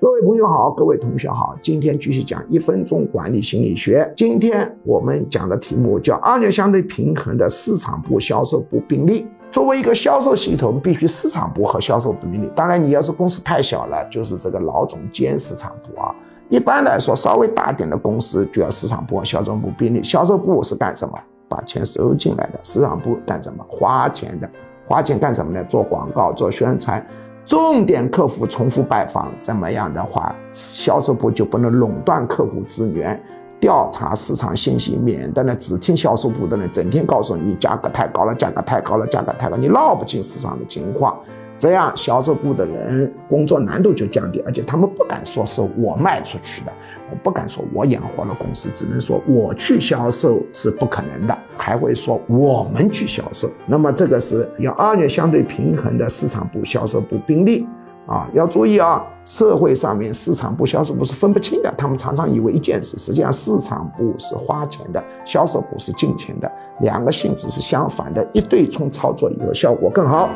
各位朋友好，各位同学好，今天继续讲一分钟管理心理学。今天我们讲的题目叫二元相对平衡的市场部、销售部并立。作为一个销售系统，必须市场部和销售部并立。当然，你要是公司太小了，就是这个老总兼市场部啊。一般来说，稍微大点的公司就要市场部和销售部并立。销售部是干什么？把钱收进来的。市场部干什么？花钱的。花钱干什么呢？做广告，做宣传。重点客户重复拜访，怎么样的话，销售部就不能垄断客户资源，调查市场信息，免得呢只听销售部的人整天告诉你价格太高了，价格太高了，价格太高，你闹不清市场的情况。这样销售部的人工作难度就降低，而且他们不敢说是我卖出去的，我不敢说我养活了公司，只能说我去销售是不可能的，还会说我们去销售。那么这个是要二元相对平衡的市场部、销售部并立啊，要注意啊，社会上面市场部、销售部是分不清的，他们常常以为一件事，实际上市场部是花钱的，销售部是进钱的，两个性质是相反的，一对冲操作以后效果更好。